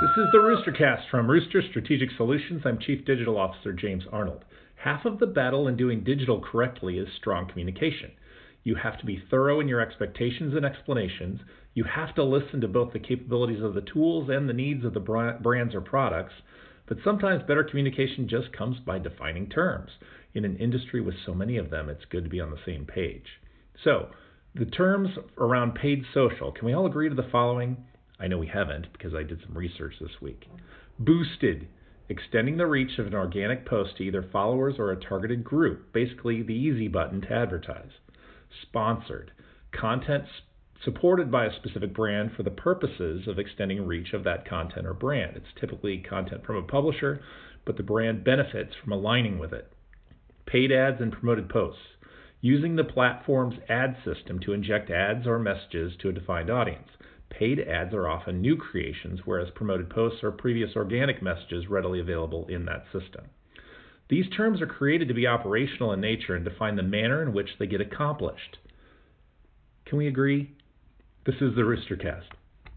This is the Roostercast from Rooster Strategic Solutions. I'm Chief Digital Officer James Arnold. Half of the battle in doing digital correctly is strong communication. You have to be thorough in your expectations and explanations. You have to listen to both the capabilities of the tools and the needs of the brands or products. But sometimes better communication just comes by defining terms. In an industry with so many of them, it's good to be on the same page. So, the terms around paid social, can we all agree to the following? I know we haven't because I did some research this week. Boosted, extending the reach of an organic post to either followers or a targeted group, basically the easy button to advertise. Sponsored, content supported by a specific brand for the purposes of extending reach of that content or brand. It's typically content from a publisher, but the brand benefits from aligning with it. Paid ads and promoted posts, using the platform's ad system to inject ads or messages to a defined audience. Paid ads are often new creations, whereas promoted posts are previous organic messages readily available in that system. These terms are created to be operational in nature and define the manner in which they get accomplished. Can we agree? This is the Roostercast.